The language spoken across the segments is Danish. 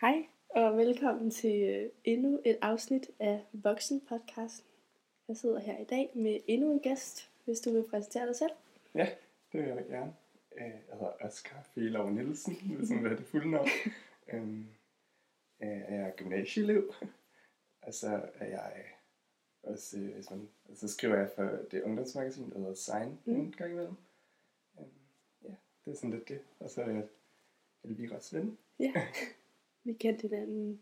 Hej og velkommen til øh, endnu et afsnit af Voksen Podcast. Jeg sidder her i dag med endnu en gæst, hvis du vil præsentere dig selv. Ja, det vil jeg da gerne. Øh, Jeg hedder Oscar Fjelov Nielsen, hvis man vil have det fulde navn. Øhm, øh, Jeg er gymnasieelev, og så er jeg også, hvis man, så skriver jeg for det ungdomsmagasin, der hedder Sign, Mm. mm. en gang imellem. Øhm, Ja, det er sådan lidt det. Og så er jeg Elvira's ven. Ja, vi kendte hinanden.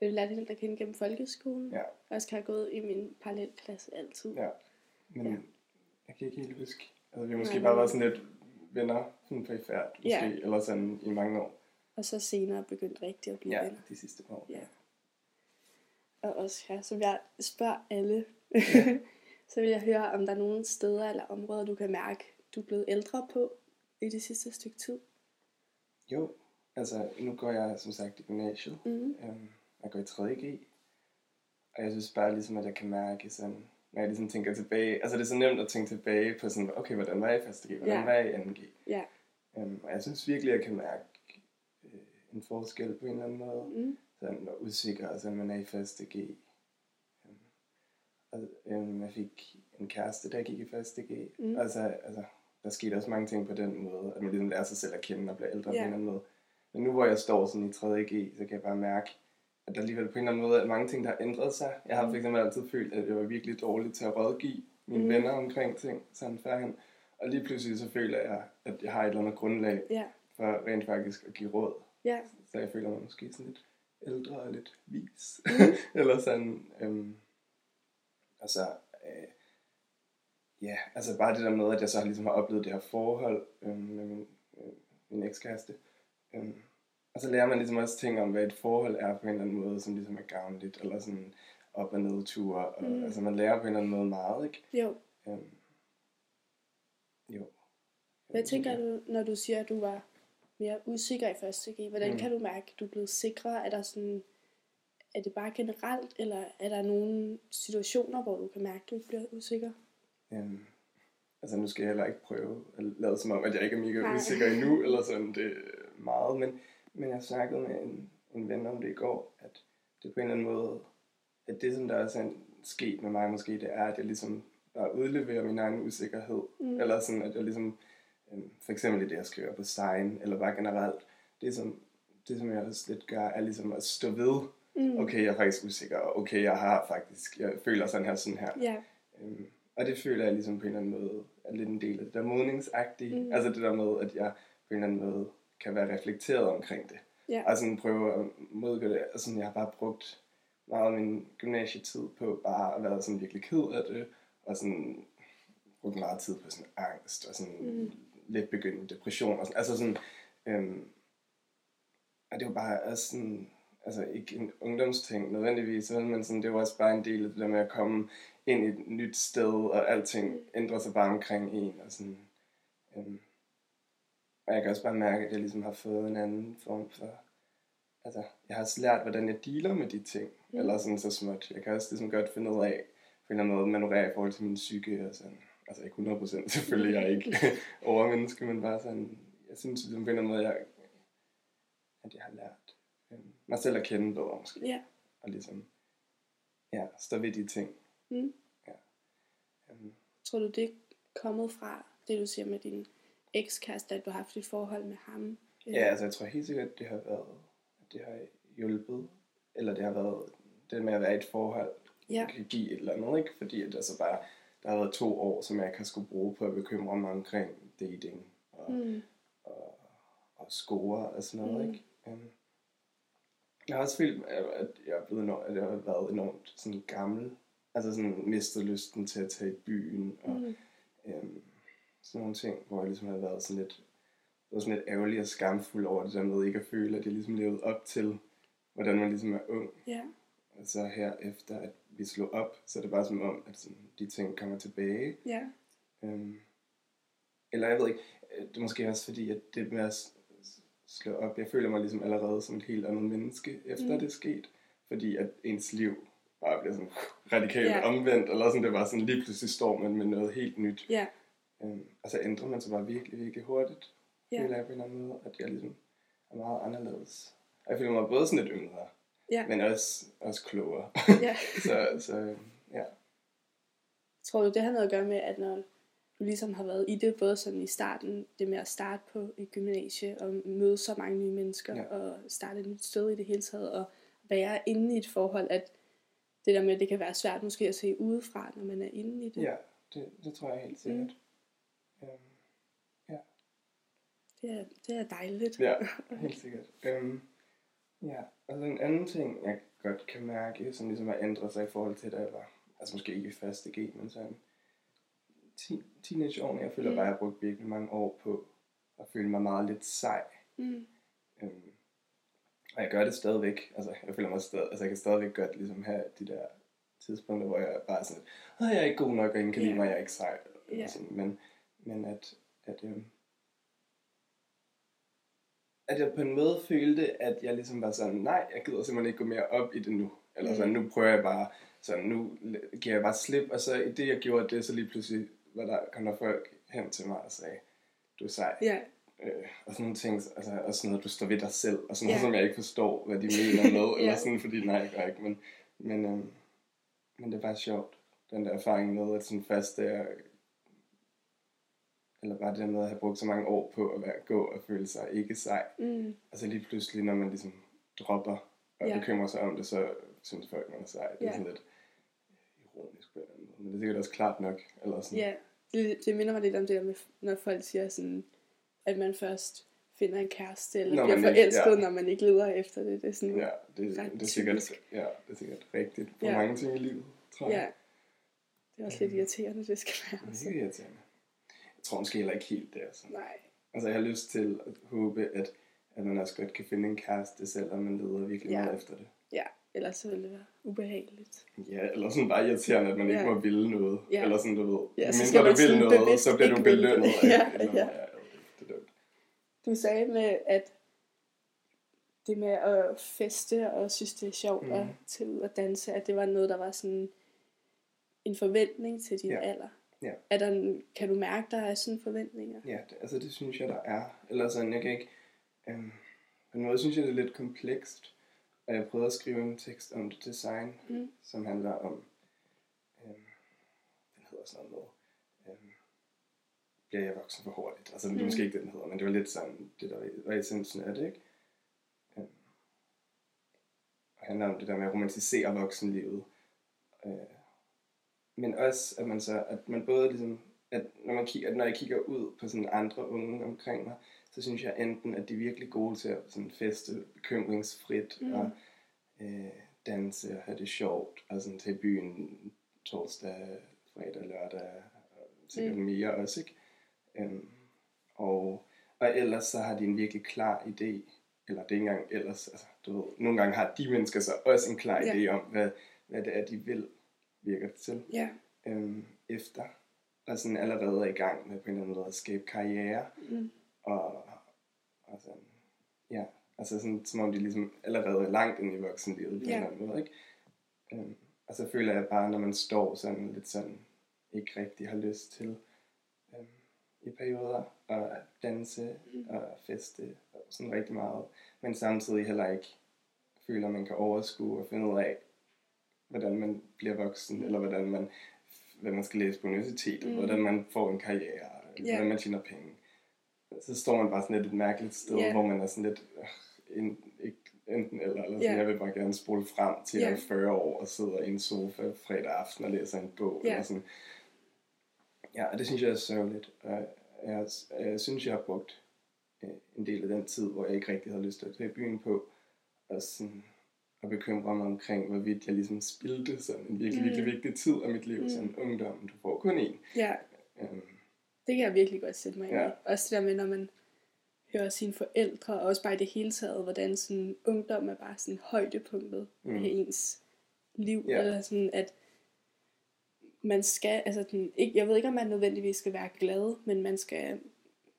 Vi lærte hinanden at kende gennem folkeskolen. Ja, Oscar har gået i min parallelklasse altid. ja. Men Ja. ja. jeg kan ikke helt huske. Altså, vi har måske Nej, bare været sådan lidt venner sådan på i færd, måske, Ja. eller sådan i mange år. Og så senere begyndte rigtig at blive Ja, venner. de sidste par år. Ja. Og Oscar, som jeg spørger alle, så vil jeg høre, om der er nogle steder eller områder, du kan mærke, du er blevet ældre på i det sidste stykke tid. Jo, altså nu går jeg som sagt i gymnasiet. Mm. Øhm, jeg går i 3.G. Og jeg synes bare ligesom, at jeg kan mærke sådan, når jeg ligesom tænker tilbage, altså det er så nemt at tænke tilbage på sådan, okay, hvordan var jeg i 1.G, hvordan Ja. var jeg i 2.G? Ja. Øhm, og jeg synes virkelig, at jeg kan mærke øh, en forskel på en eller anden måde. Mm. Sådan, hvor usikker, altså, man er i 1.G. Øhm, og, øhm, jeg fik en kæreste, der gik i 1.G. Mm. Altså, altså, der skete også mange ting på den måde, at man ligesom lærer sig selv at kende og bliver ældre på Ja. en eller anden måde. Men nu hvor jeg står sådan i 3.G, så kan jeg bare mærke, at der alligevel på en eller anden måde er mange ting, der har ændret sig. Jeg har Mm. for eksempel altid følt, at jeg var virkelig dårlig til at rådgive mine Mm. venner omkring ting, sådan førhen. Og lige pludselig så føler jeg, at jeg har et eller andet grundlag Ja. for rent faktisk at give råd. Ja. Så jeg føler mig måske sådan lidt ældre og lidt vis. Mm. Eller sådan, øhm, altså, øh, ja, altså bare det der med, at jeg så ligesom har oplevet det her forhold øhm, med min, øh, min ekskæreste. Øhm, og så lærer man ligesom også ting om, hvad et forhold er på en eller anden måde, som ligesom er gavnligt, eller sådan op- og nedture. Og, Mm. Altså man lærer på en eller anden måde meget, ikke? Jo. Øhm, jo. Hvad tænker du, når du siger, at du var mere usikker i første G? Hvordan mm. Kan du mærke, at du er blevet sikrere? Er der sådan, er det bare generelt, eller er der nogle situationer, hvor du kan mærke, at du bliver usikker? Øhm, altså nu skal jeg heller ikke prøve at lade som om, at jeg ikke er mega Nej. Usikker endnu, eller sådan det meget, men, men jeg snakkede med en, en ven om det i går, at det på en eller anden måde, at det som der også er sket med mig måske, det er, at jeg ligesom bare udleverer min egen usikkerhed, Mm. eller sådan, at jeg ligesom, øhm, for eksempel i det, jeg skriver på Stein, eller bare generelt, det som, det som jeg også lidt gør, er ligesom at stå ved, Mm. okay, jeg er faktisk usikker, okay, jeg har faktisk, jeg føler sådan her, sådan her, Ja. Øhm, og det føler jeg ligesom på en eller anden måde er lidt en del af det der modningsagtige. Mm. Altså det der med, at jeg på en eller anden måde kan være reflekteret omkring det. Ja. Og sådan prøve at modgå det. Og sådan, jeg har bare brugt meget af min gymnasietid på bare at være sådan virkelig ked af det. Og sådan brugt meget tid på sådan angst og sådan Mm. lidt begyndende depression. Og sådan, altså sådan, øhm, og det var bare også sådan, altså ikke en ungdomsting nødvendigvis, men sådan, det var også bare en del af det der med at komme ind i et nyt sted, og alting Mm. ændrer sig bare omkring en, og sådan, øhm, og jeg kan også bare mærke, at jeg ligesom har fået en anden form for, altså, jeg har også lært, hvordan jeg dealer med de ting, Mm. eller sådan så småt. Jeg kan også ligesom godt finde ud af, på en eller anden måde, manøvrere i forhold til min psyke, og sådan, altså ikke 100% selvfølgelig, jeg er ikke overmenneske, men bare sådan, jeg synes ligesom på en eller anden måde, jeg, at jeg har lært øhm, mig selv at kende bedre måske, Ja. og ligesom, ja, stå ved de ting. Mm. Ja. Øhm, Tror du, det er kommet fra det, du siger med din ekskæreste, at du har haft et forhold med ham? Ja, altså jeg tror helt sikkert, at det har været, at det har hjulpet, eller det har været det med at være i et forhold, Ja. kan give et eller andet, ikke? Fordi at altså bare, der har været to år, som jeg har skulle bruge på at bekymre mig omkring dating og, Mm. og, og score og sådan noget, Mm. ikke? Um, jeg har også følt, at jeg, er blevet enormt, at jeg har været enormt sådan gammel, altså sådan mistet lysten til at tage i byen og Mm. øhm, sådan nogle ting, hvor jeg ligesom har været sådan lidt, været sådan lidt ærgerlig og skamfuld over det der med ikke at føle, at jeg ligesom levede op til, hvordan man ligesom er ung. Ja. Og så her efter, at vi slog op, så er det bare som om, at sådan, de ting kommer tilbage. Ja. Øhm, eller jeg ved ikke, det er måske også fordi, at det med at slå op, jeg føler mig ligesom allerede som et helt andet menneske, efter Mm. det er sket. Fordi at ens liv bare bliver sådan radikalt yeah. omvendt, eller sådan, det var sådan lige pludselig står man med noget helt nyt. Ja. Øhm, og så ændrer man sig bare virkelig, virkelig hurtigt. Ja. Føler jeg på en eller anden måde, at jeg ligesom er meget anderledes Og jeg føler mig både sådan lidt yngre, Ja. men også, også klogere. ja. så, så ja. Tror du, det har noget at gøre med, at når du ligesom har været i det, både sådan i starten, det med at starte på et gymnasie og møde så mange nye mennesker, ja. og starte et nyt sted i det hele taget, og være inde i et forhold, at det der med, at det kan være svært måske at se udefra, når man er inde i det. ja det, det tror jeg helt sikkert. Mm. Øhm, Det, er, det er dejligt. Ja, helt sikkert. Øhm, ja, og så en anden ting, jeg godt kan mærke, som ligesom har ændret sig i forhold til, da jeg var, altså måske ikke i første G, men sådan ti- teenageårene, jeg føler Mm. bare, jeg har brugt virkelig mange år på at føle mig meget lidt sej. Mm. Øhm, og jeg gør det stadigvæk, altså jeg føler mig stadig, altså jeg kan stadigvæk godt ligesom have de der tidspunkter, hvor jeg bare er sådan, at jeg er ikke god nok, og ingen kan lide Ja. mig, jeg er ikke sej. Ja. Sådan, men, men at, at øhm, at jeg på en måde følte, at jeg ligesom var sådan, nej, jeg gider simpelthen ikke gå mere op i det nu. Eller sådan, nu prøver jeg bare, sådan, nu giver jeg bare slip, og så i det, jeg gjorde det, så lige pludselig var der, kom der folk hen til mig og sagde, du er sej. Ja, Øh, og sådan nogle ting, altså også noget, du står ved dig selv, og sådan noget, Ja. som jeg ikke forstår, hvad de mener med, eller Ja. sådan, fordi nej, jeg ikke, men, men, øhm, men det er bare sjovt, den der erfaring med, at sådan først, da jeg, eller bare det der med at have brugt så mange år på at være, gå og føle sig ikke sej, mm. altså lige pludselig, når man ligesom dropper og Ja. bekymrer sig om det, så synes folk, man er sej. Det er Ja. sådan lidt ironisk på en eller anden måde, men det er sikkert også klart nok, eller sådan. ja. Det, det minder mig lidt om det der med, når folk siger sådan, at man først finder en kæreste, eller Når bliver man ikke- forelsket, ja. når man ikke leder efter det. Det er sådan, Ja, det, ret det, er sikkert, typisk. ja, det er sikkert rigtigt på Ja. mange ting i livet, tror jeg. ja. Det er også lidt irriterende, det skal være. Det er irriterende. Jeg tror måske heller ikke helt det er sådan. Nej. Altså jeg har lyst til at håbe, at, at man også godt kan finde en kæreste, selvom man leder virkelig Ja. meget efter det. Ja, ellers så ville det være ubehageligt. Ja, eller sådan bare irriterende, at man ikke Ja. må ville noget. Ja. Eller sådan, du ved. Ja, Ja, så mindre skal du vil noget, så bliver du ikke belønnet. Ja, eller ja. ja. det er dumt. Du sagde med, at det med at feste og synes, det er sjovt Mhm. at tage ud og danse, at det var noget, der var sådan en forventning til din Ja. alder. Ja. Er der kan du mærke, der er sådan forventninger? Ja, det, altså det synes jeg, der er. Eller sådan, jeg kan ikke... Øhm, på en måde synes jeg, det er lidt komplekst. Og jeg prøvede at skrive en tekst om det design, Mm. som handler om... Øhm, den hedder sådan noget med... Øhm, bliver jeg voksen for hurtigt? Altså, det er Mm. måske ikke det, den hedder, men det var lidt sådan, det der var essensen af det, ikke? Øhm, og handler om det der med at romantisere voksenlivet. Øh, men også, at man så, at man både ligesom, at når, man kigger, at når jeg kigger ud på sådan andre unge omkring mig, så synes jeg enten, at de er virkelig gode til at sådan feste bekymringsfrit Mm. og øh, danse og have det sjovt, og sådan til byen torsdag, fredag, lørdag, og sikkert mm. mere også, ikke? Øhm, og, og ellers så har de en virkelig klar idé, eller det er ikke engang ellers, altså du ved, nogle gange har de mennesker så også en klar Ja. idé om, hvad, hvad det er, de vil, virker det til Ja. øhm, efter, og sådan allerede er i gang med på en eller anden måde at skabe karriere, Mm. og, og sådan, ja, altså sådan, som om de ligesom allerede er langt ind i voksenlivet på Ja. en eller anden måde, ikke? Øhm, og så føler jeg bare, når man står sådan lidt sådan, ikke rigtig har lyst til øhm, i perioder at danse Mm. og feste og sådan rigtig meget, men samtidig heller ikke føler, at man kan overskue og finde ud af, hvordan man bliver voksen, eller hvordan man, hvad man skal læse på universitetet, Mm. hvordan man får en karriere, Ja. hvordan man tjener penge. Så står man bare sådan lidt et mærkeligt sted, Ja. hvor man er sådan lidt, øh, en, ikke, enten eller, eller sådan, Ja. jeg vil bare gerne spole frem til er 40 år og sidder i en sofa fredag aften og læser en bog. Ja. Eller sådan. Ja, og det synes jeg er sørgeligt. Og jeg, jeg synes, jeg har brugt øh, en del af den tid, hvor jeg ikke rigtig havde lyst til at tage byen på, og sådan at bekymre mig omkring, hvorvidt jeg ligesom spildte sådan en virkelig, Mm. virkelig vigtig tid af mit liv, Mm. sådan ungdom, du får kun én. ja, Øhm, det kan jeg virkelig godt sætte mig ind Ja. i. Også det der med, når man hører sine forældre, og også bare i det hele taget, hvordan sådan ungdom er bare sådan højdepunktet mm. Af ens liv. Ja. Eller sådan, at man skal, altså den, ikke, jeg ved ikke, om man nødvendigvis skal være glad, men man skal,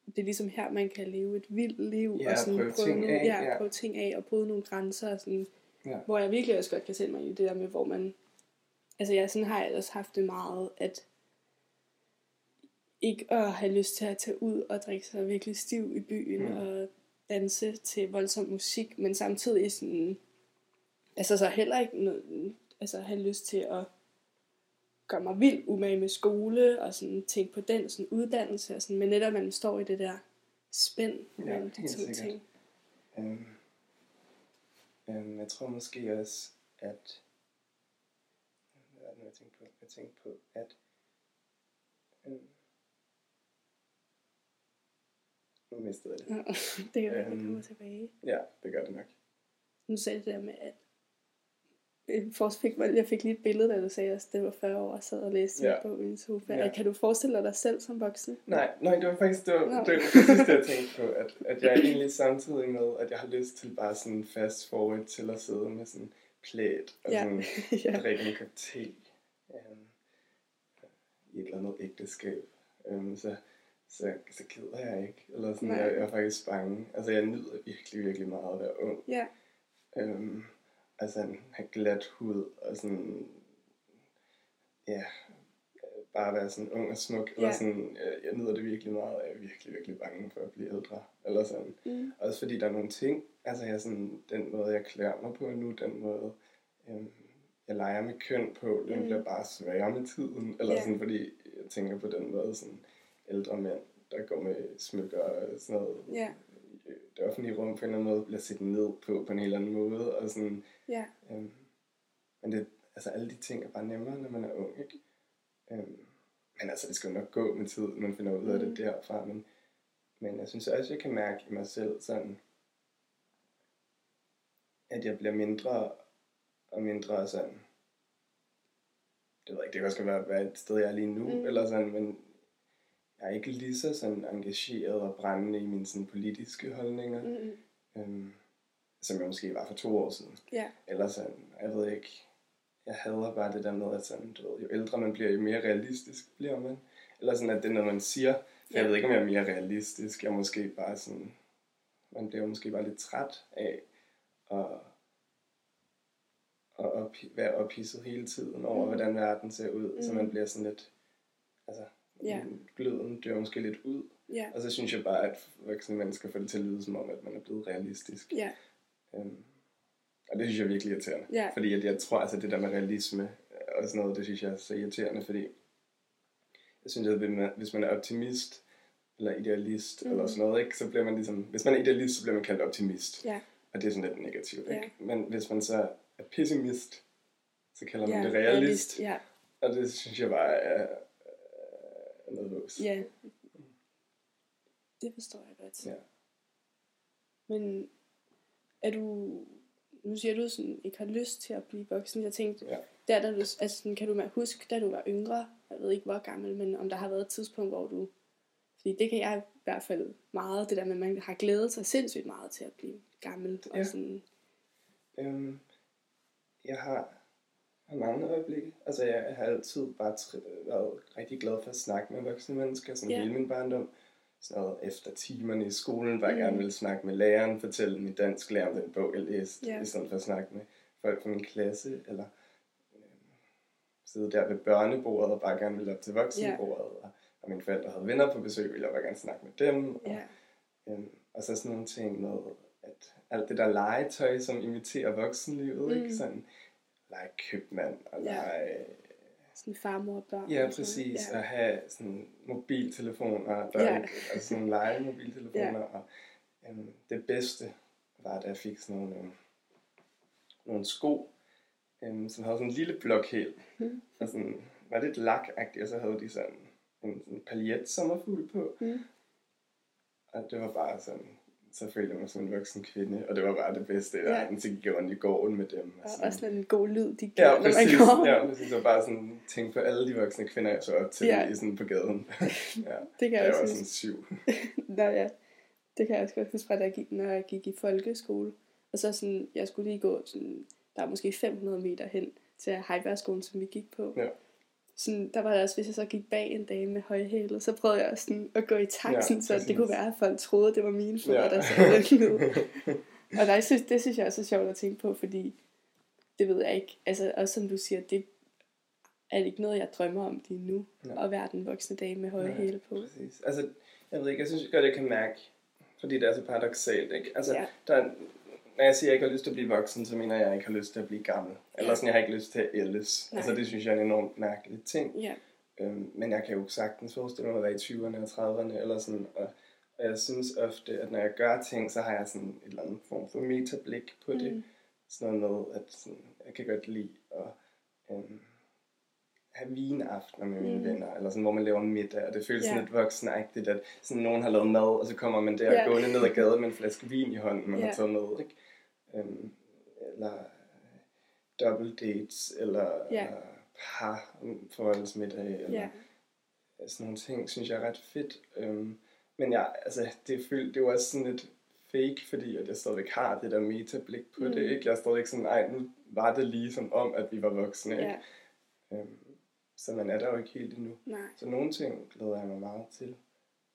det er ligesom her, man kan leve et vildt liv, Ja, og sådan prøve ting nogle, af, ja, ja. prøve ting af, og bryde nogle grænser, og sådan, Ja. hvor jeg virkelig også godt kan sætte mig i det der med, hvor man, altså jeg sådan har jeg også haft det meget, at ikke at have lyst til at tage ud og drikke sig virkelig stiv i byen, Mm. og danse til voldsom musik, men samtidig sådan, altså så heller ikke noget, altså have lyst til at gøre mig vildt umage med skole, og sådan tænke på den sådan uddannelse, og sådan, men netop man står i det der spænd Ja, mellem de to sikkert. ting. Øhm, øhm, jeg tror måske også, at... Hvad er det jeg tænkte på? Jeg tænkte på, at... Øhm, nu mistede jeg det. det kan være, at det Øhm. kommer tilbage. Ja, det gør det nok. Nu sagde det der med, at fik, jeg fik lige et billede, da du sagde, at det var 40 år, og sad og læste Ja. på min sofa. Ja. Kan du forestille dig dig selv som voksen? Nej, nej, det var faktisk det, var, Nå. det, var det, jeg tænkte på. At, at jeg egentlig samtidig med, at jeg har lyst til bare sådan fast forward til at sidde med sådan plæt og Ja. sådan ja. drikke en kop te øhm, i et eller andet ægteskab. Øhm, så, så, så gider jeg ikke. Eller sådan, Nej. jeg, jeg er faktisk bange. Altså, jeg nyder virkelig, virkelig meget at være ung. ja. Øhm, altså, en- have glat hud og sådan, ja, øh, bare være sådan ung og smuk. Eller Ja. sådan, jeg, jeg nyder det virkelig meget, og jeg er virkelig, virkelig bange for at blive ældre. Eller sådan. Mm. Også fordi der er nogle ting, altså jeg sådan, den måde jeg klæder mig på nu, den måde øhm, jeg leger med køn på, den Mm. bliver bare sværere med tiden. Eller Ja. sådan, fordi jeg tænker på den måde, sådan ældre mænd, der går med smykker og sådan noget. Ja. i Det offentlige rum på en eller anden måde bliver set ned på, på en helt anden måde. Og sådan, Ja. øhm, men det, altså alle de ting er bare nemmere, når man er ung, ikke? Øhm, men altså, det skal jo nok gå med tid, man finder ud af Mm. det derfra. Men, men jeg synes også, jeg kan mærke i mig selv sådan, at jeg bliver mindre og mindre sådan, det ved jeg ikke, det kan også godt være, være et sted, jeg er lige nu, Mm. mm. eller sådan, men jeg er ikke lige så sådan engageret og brændende i mine sådan politiske holdninger, Mm. mm. øhm, som jeg måske var for to år siden. Ja. Eller sådan, jeg ved ikke, jeg hader bare det der med, at sådan, du ved, jo ældre man bliver, jo mere realistisk bliver man. Eller sådan, at det er noget, man siger. For jeg Ja. ved ikke, om jeg er mere realistisk. Jeg er måske bare sådan, man bliver måske bare lidt træt af at, at op, være ophidset hele tiden over, Mhm. mm. hvordan verden ser ud. Mm. Så Mhm. man bliver sådan lidt, altså, Ja. gløden dør måske lidt ud. Ja. Og så synes jeg bare, at voksne mennesker får det til at lyde som om, at man er blevet realistisk. Ja. Øhm, og det synes jeg er virkelig irriterende. Ja. Fordi at jeg tror, altså det der med realisme og sådan noget, det synes jeg er så irriterende, fordi jeg synes, at hvis man- er optimist, eller idealist, mm. eller Mhm. sådan noget, ikke, så bliver man ligesom, hvis man er idealist, så bliver man kaldt optimist. Ja. Og det er sådan lidt negativt, Ja. ikke? Men hvis man så er pessimist, så kalder man ja. det realist. Ja. Og det synes jeg bare er, er noget vås. Ja. Det forstår jeg godt. Ja. Men er du, nu siger du sådan, ikke har lyst til at blive voksen. Jeg tænkte, Ja. der, da du, altså sådan, kan du huske, da du var yngre, jeg ved ikke hvor gammel, men om der har været et tidspunkt, hvor du, fordi det kan jeg i hvert fald meget, det der med, at man har glædet sig sindssygt meget til at blive gammel. Ja. Og sådan, Øhm, jeg har, har mange øjeblikke. Altså, jeg har altid bare tri- været rigtig glad for at snakke med voksne mennesker, sådan Ja. hele min barndom. Sådan noget efter timerne i skolen, hvor jeg Mm. gerne ville snakke med læreren, fortælle min dansk lærer om den bog, jeg læste, Ja. i stedet for at snakke med folk fra min klasse, eller øhm, sidde der ved børnebordet og bare gerne ville op til voksenbordet, og, og mine forældre havde venner på besøg, ville jeg bare gerne snakke med dem. Og, ja, Øhm, og så sådan nogle ting med, at alt det der legetøj, som imiterer voksenlivet, mm. Ikke? Sådan lege købmand og lege... sådan farmor og børn. Ja, og sådan præcis. Ja. At have sådan mobiltelefoner, der Ja. altså sådan lege mobiltelefoner. Ja. Og, øhm, det bedste var, da jeg fik sådan nogle, øhm, nogle sko, øhm, som havde sådan en lille blokhæl. Mm. Og sådan, var lidt lakagtigt, og så havde de sådan en, en paljet sommerfugl på. Mm. Og det var bare sådan, så følte jeg mig som en voksen kvinde, og det var bare det bedste i Ja. verden, så gik jeg rundt i gården med dem. Og sådan. også sådan en god lyd, de giver, ja, når man går. ja, præcis, og bare sådan tænke på alle de voksne kvinder, jeg så op til Ja. ja. i sådan på gaden. ja, Det kan jeg jeg var sådan syv. Nå ja, det kan jeg også godt huske fra, da jeg gik, når jeg gik i folkeskole. Og så sådan, jeg skulle lige gå sådan, der er måske 500 meter hen til Heibergskolen, som vi gik på. Ja. Sådan, der var det også, hvis jeg så gik bag en dame med højhælet, så prøvede jeg også sådan at gå i takt, Ja, ja, så det kunne være, at folk troede, det var mine fødder, Ja. der sad lyd. Og der, synes, det synes jeg også er sjovt at tænke på, fordi det ved jeg ikke. Altså, også som du siger, det er ikke noget, jeg drømmer om lige nu. Nej. At være den voksne dame med høje Nej. hæle på. Præcis. Altså, jeg ved ikke, jeg synes godt, jeg kan mærke, fordi det er så paradoxalt, ikke? Altså, Ja. der, er- når jeg siger, at jeg ikke har lyst til at blive voksen, så mener jeg, at jeg ikke har lyst til at blive gammel. Eller sådan, jeg har ikke lyst til at ældes. Nej. Altså, det synes jeg er en enormt mærkelig ting. Ja. Øhm, men jeg kan jo sagtens forestille mig at være i 20'erne og 30'erne, eller sådan, og, og jeg synes ofte, at når jeg gør ting, så har jeg sådan en eller anden form for metablik på det. Mm. Sådan noget med, at sådan, jeg kan godt lide at øhm, have vinaftener med mine Mm. venner, eller sådan, hvor man laver middag, og det føles Ja. sådan lidt voksenagtigt, at sådan, nogen har lavet mad, og så kommer man der Ja. gående ned ad gaden med en flaske vin i hånden, man Ja. har taget med, ikke? Øhm, eller double dates, eller Ja. øh, par forholdsmiddag, eller Ja. sådan nogle ting, synes jeg er ret fedt. Øhm, men jeg, altså, det, føl, det var også sådan lidt fake, fordi at jeg stadigvæk har det der metablik på Mm. det, ikke? Jeg er stadigvæk sådan, ej, nu var det lige som om, at vi var voksne, ikke? Ja. Øhm, så man er der jo ikke helt endnu. Nej. Så nogle ting glæder jeg mig meget til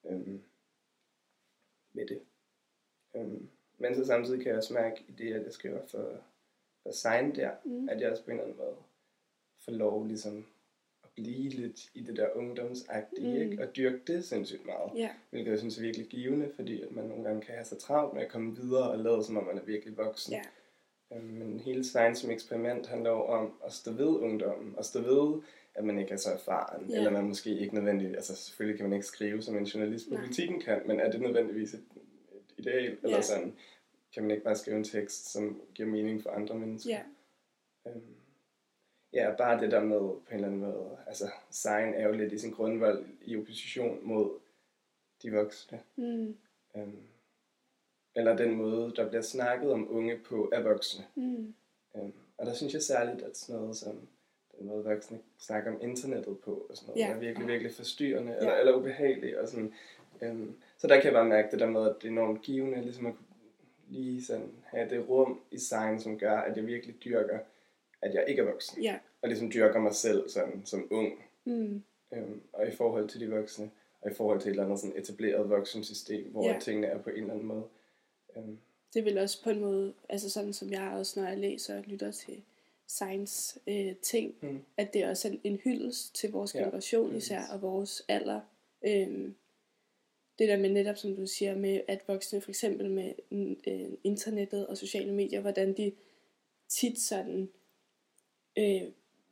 øhm, med det. Øhm, men så samtidig kan jeg også mærke i det, at jeg skriver for, for sign der, Mm. at jeg også på en eller anden måde får lov ligesom at blive lidt i det der ungdomsagtige, Mm. ikke? Og dyrke det sindssygt meget. Ja. Hvilket jeg synes er virkelig givende, fordi at man nogle gange kan have så travlt med at komme videre og lade som om man er virkelig voksen. Ja. Øhm, Men hele Science som eksperiment handler jo om at stå ved ungdommen, og stå ved, at man ikke er så erfaren, Ja. eller man måske ikke nødvendigvis, altså selvfølgelig kan man ikke skrive, som en journalist på politikken kan, men er det nødvendigvis et, et ideal, eller Ja. sådan, kan man ikke bare skrive en tekst, som giver mening for andre mennesker? Ja. Øhm, ja, bare det der med, på en eller anden måde, altså, Sein er jo lidt i sin grundvold i opposition mod de voksne. Mm. Øhm, eller den måde, der bliver snakket om unge på af voksne. Mm. Øhm, og der synes jeg særligt, at sådan noget som den måde voksne snakker om internettet på, og sådan noget, Ja. er virkelig, virkelig forstyrrende, Ja. eller, eller ubehageligt. Og sådan, øhm, så der kan jeg bare mærke det der med, at det er enormt givende, ligesom at kunne lige sådan have det rum i sign, som gør, at jeg virkelig dyrker, at jeg ikke er voksen. Ja. Og ligesom dyrker mig selv sådan, som ung. Mm. Øhm, og i forhold til de voksne, og i forhold til et eller andet sådan etableret voksensystem, hvor ja. tingene er på en eller anden måde. Øhm, Det vil også på en måde, altså sådan som jeg også, når jeg læser og lytter til science øh, ting, Mm. at det også er en hyldest til vores Ja, generation især, og vores alder. Øhm, det der med netop, som du siger, med at voksne for eksempel med øh, internettet og sociale medier, hvordan de tit sådan øh,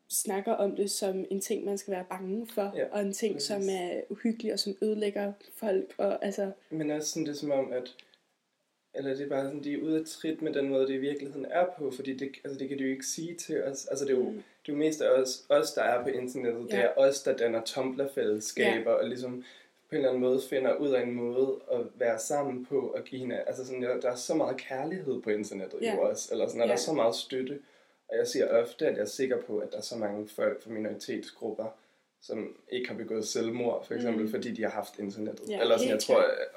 snakker om det som en ting, man skal være bange for, Ja, og en ting, præcis. som er uhyggelig og som ødelægger folk. Og, altså, Men også sådan det som om, at eller det er bare sådan, de er ude af trit med den måde, det i virkeligheden er på, fordi det, altså det kan de jo ikke sige til os. Altså det er jo, Mm. det er jo mest af os, os, der er på internettet. Ja. Det er os, der danner Tumblr-fællesskaber, ja. og ligesom på en eller anden måde finder ud af en måde at være sammen på og give hinanden. Altså sådan, der, der er så meget kærlighed på internettet Ja. jo også, eller sådan, og der Ja. er så meget støtte. Og jeg siger ofte, at jeg er sikker på, at der er så mange folk fra minoritetsgrupper, som ikke har begået selvmord, for eksempel, Mm. fordi de har haft internettet. Ja, Eller sådan, jeg tror,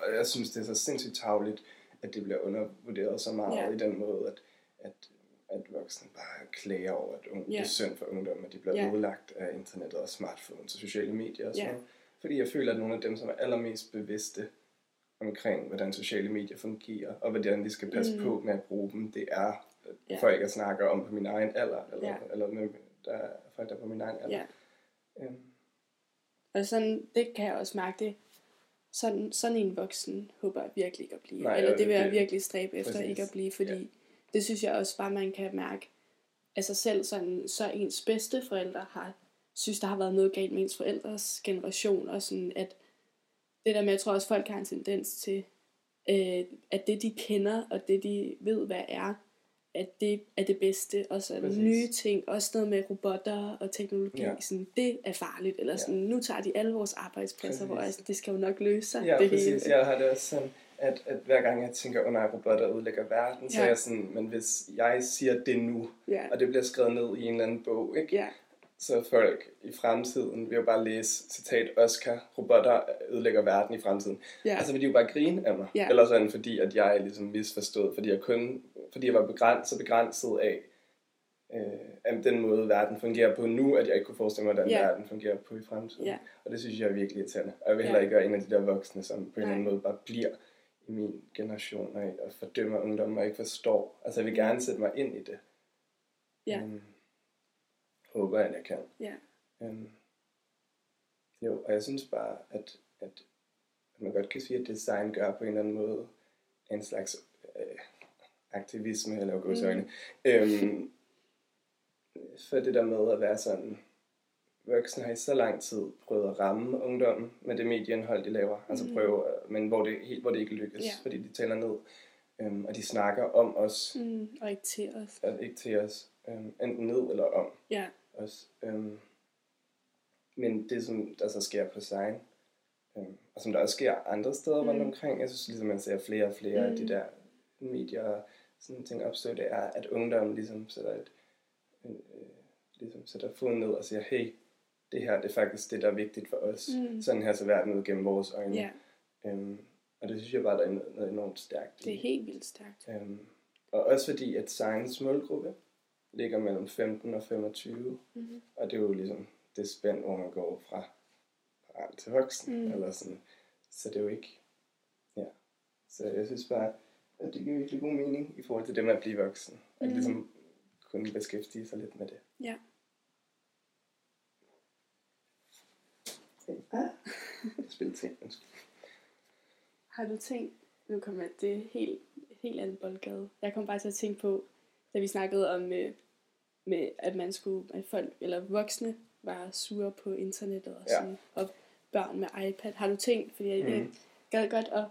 og jeg synes, det er så sindssygt tavligt, at det bliver undervurderet så meget Ja. i den måde, at, at, at voksne bare klager over, at unge, Ja. det er synd for ungdom, at de bliver Ja. ødelagt af internettet og smartphones og sociale medier og sådan Ja. noget. Fordi jeg føler, at nogle af dem, som er allermest bevidste omkring, hvordan sociale medier fungerer, og hvordan de skal passe Mm. på med at bruge dem, det er Ja. ja. folk, jeg snakker om på min egen alder, eller, Ja. ja. eller med, der er folk, der er på min egen alder. ja. Øhm, Og sådan, det kan jeg også mærke det. Sådan, sådan en voksen håber jeg virkelig ikke at blive. Nej, Eller det vil jeg virkelig stræbe efter præcis. ikke at blive, fordi Ja. det synes jeg også bare, man kan mærke. Altså selv sådan, så ens bedste forældre har, synes, der har været noget galt med ens forældres generation, og sådan at det der med, jeg tror også, folk har en tendens til, øh, at det de kender, og det de ved, hvad er, at det er det bedste, og så Præcis. nye ting, også noget med robotter og teknologi, Ja. sådan, det er farligt, eller Ja. sådan, nu tager de alle vores arbejdspladser, hvor Præcis. jeg, det skal jo nok løse sig, Ja, det præcis. hele. Jeg har det også sådan, at, at hver gang jeg tænker, at oh, robotter udlægger verden, så Ja. er jeg sådan, men hvis jeg siger det nu, Ja, og det bliver skrevet ned i en eller anden bog, ikke? ja, så folk i fremtiden vil jo bare læse citat Oscar, robotter ødelægger verden i fremtiden. ja, Altså vil de jo bare grine af mig. Ja. Eller sådan, fordi at jeg er ligesom misforstået, fordi jeg kun, fordi jeg var begrænset, så begrænset af, øh, af den måde, verden fungerer på nu, at jeg ikke kunne forestille mig, hvordan Ja. verden fungerer på i fremtiden. Ja. Og det synes jeg er virkelig irriterende. Og jeg vil Ja. heller ikke være en af de der voksne, som på en eller anden måde bare bliver i min generation og, og fordømmer ungdommen og ikke forstår. Altså jeg vil gerne sætte mig ind i det. Ja. Um, håber jeg, at jeg kan. ja, Um, jo, og jeg synes bare, at, at, at man godt kan sige, at design gør på en eller anden måde en slags øh, aktivisme, eller gåsøjne. Mm. Øhm, for det der med at være sådan, voksne har i så lang tid prøvet at ramme ungdommen med det medieindhold, de laver. Altså Mhm. prøve, men hvor det, helt, hvor det ikke lykkes, Ja. fordi de taler ned. Øhm, og de snakker om os, Mm, og ikke til os. og ikke til os. Øhm, enten ned eller om Ja. os. Øhm, men det, som der så sker på sign, øhm, og som der også sker andre steder mm. rundt Mm. omkring, jeg synes ligesom, man ser flere og flere mm. af de Mm. der medier sådan ting opstå, det er, at ungdommen ligesom sætter, et, øh, ligesom sætter foden ned og siger, hey, det her det er faktisk det, der er vigtigt for os. Mm. Sådan her så verden ud gennem vores øjne. Ja, Øhm, og det synes jeg bare, der er noget, enormt stærkt i. det er helt vildt stærkt. Øhm, og også fordi, at Science målgruppe ligger mellem 15 og 25. Mm-hmm. Og det er jo ligesom det spænd, hvor man går fra barn til voksen. Mm. Eller sådan. Så det er jo ikke... Ja. Så jeg synes bare, at det giver virkelig god mening i forhold til det med at blive voksen. At Mm. ligesom kunne beskæftige sig lidt med det. Ja. Ah, spil ting. Har du tænkt, nu kommer jeg, det er helt, helt andet boldgade. Jeg kom bare til at tænke på, da vi snakkede om, øh, med, at man skulle, at folk, eller voksne, var sure på internettet og Ja. sådan, og børn med iPad. Har du tænkt, fordi jeg mm. gad godt at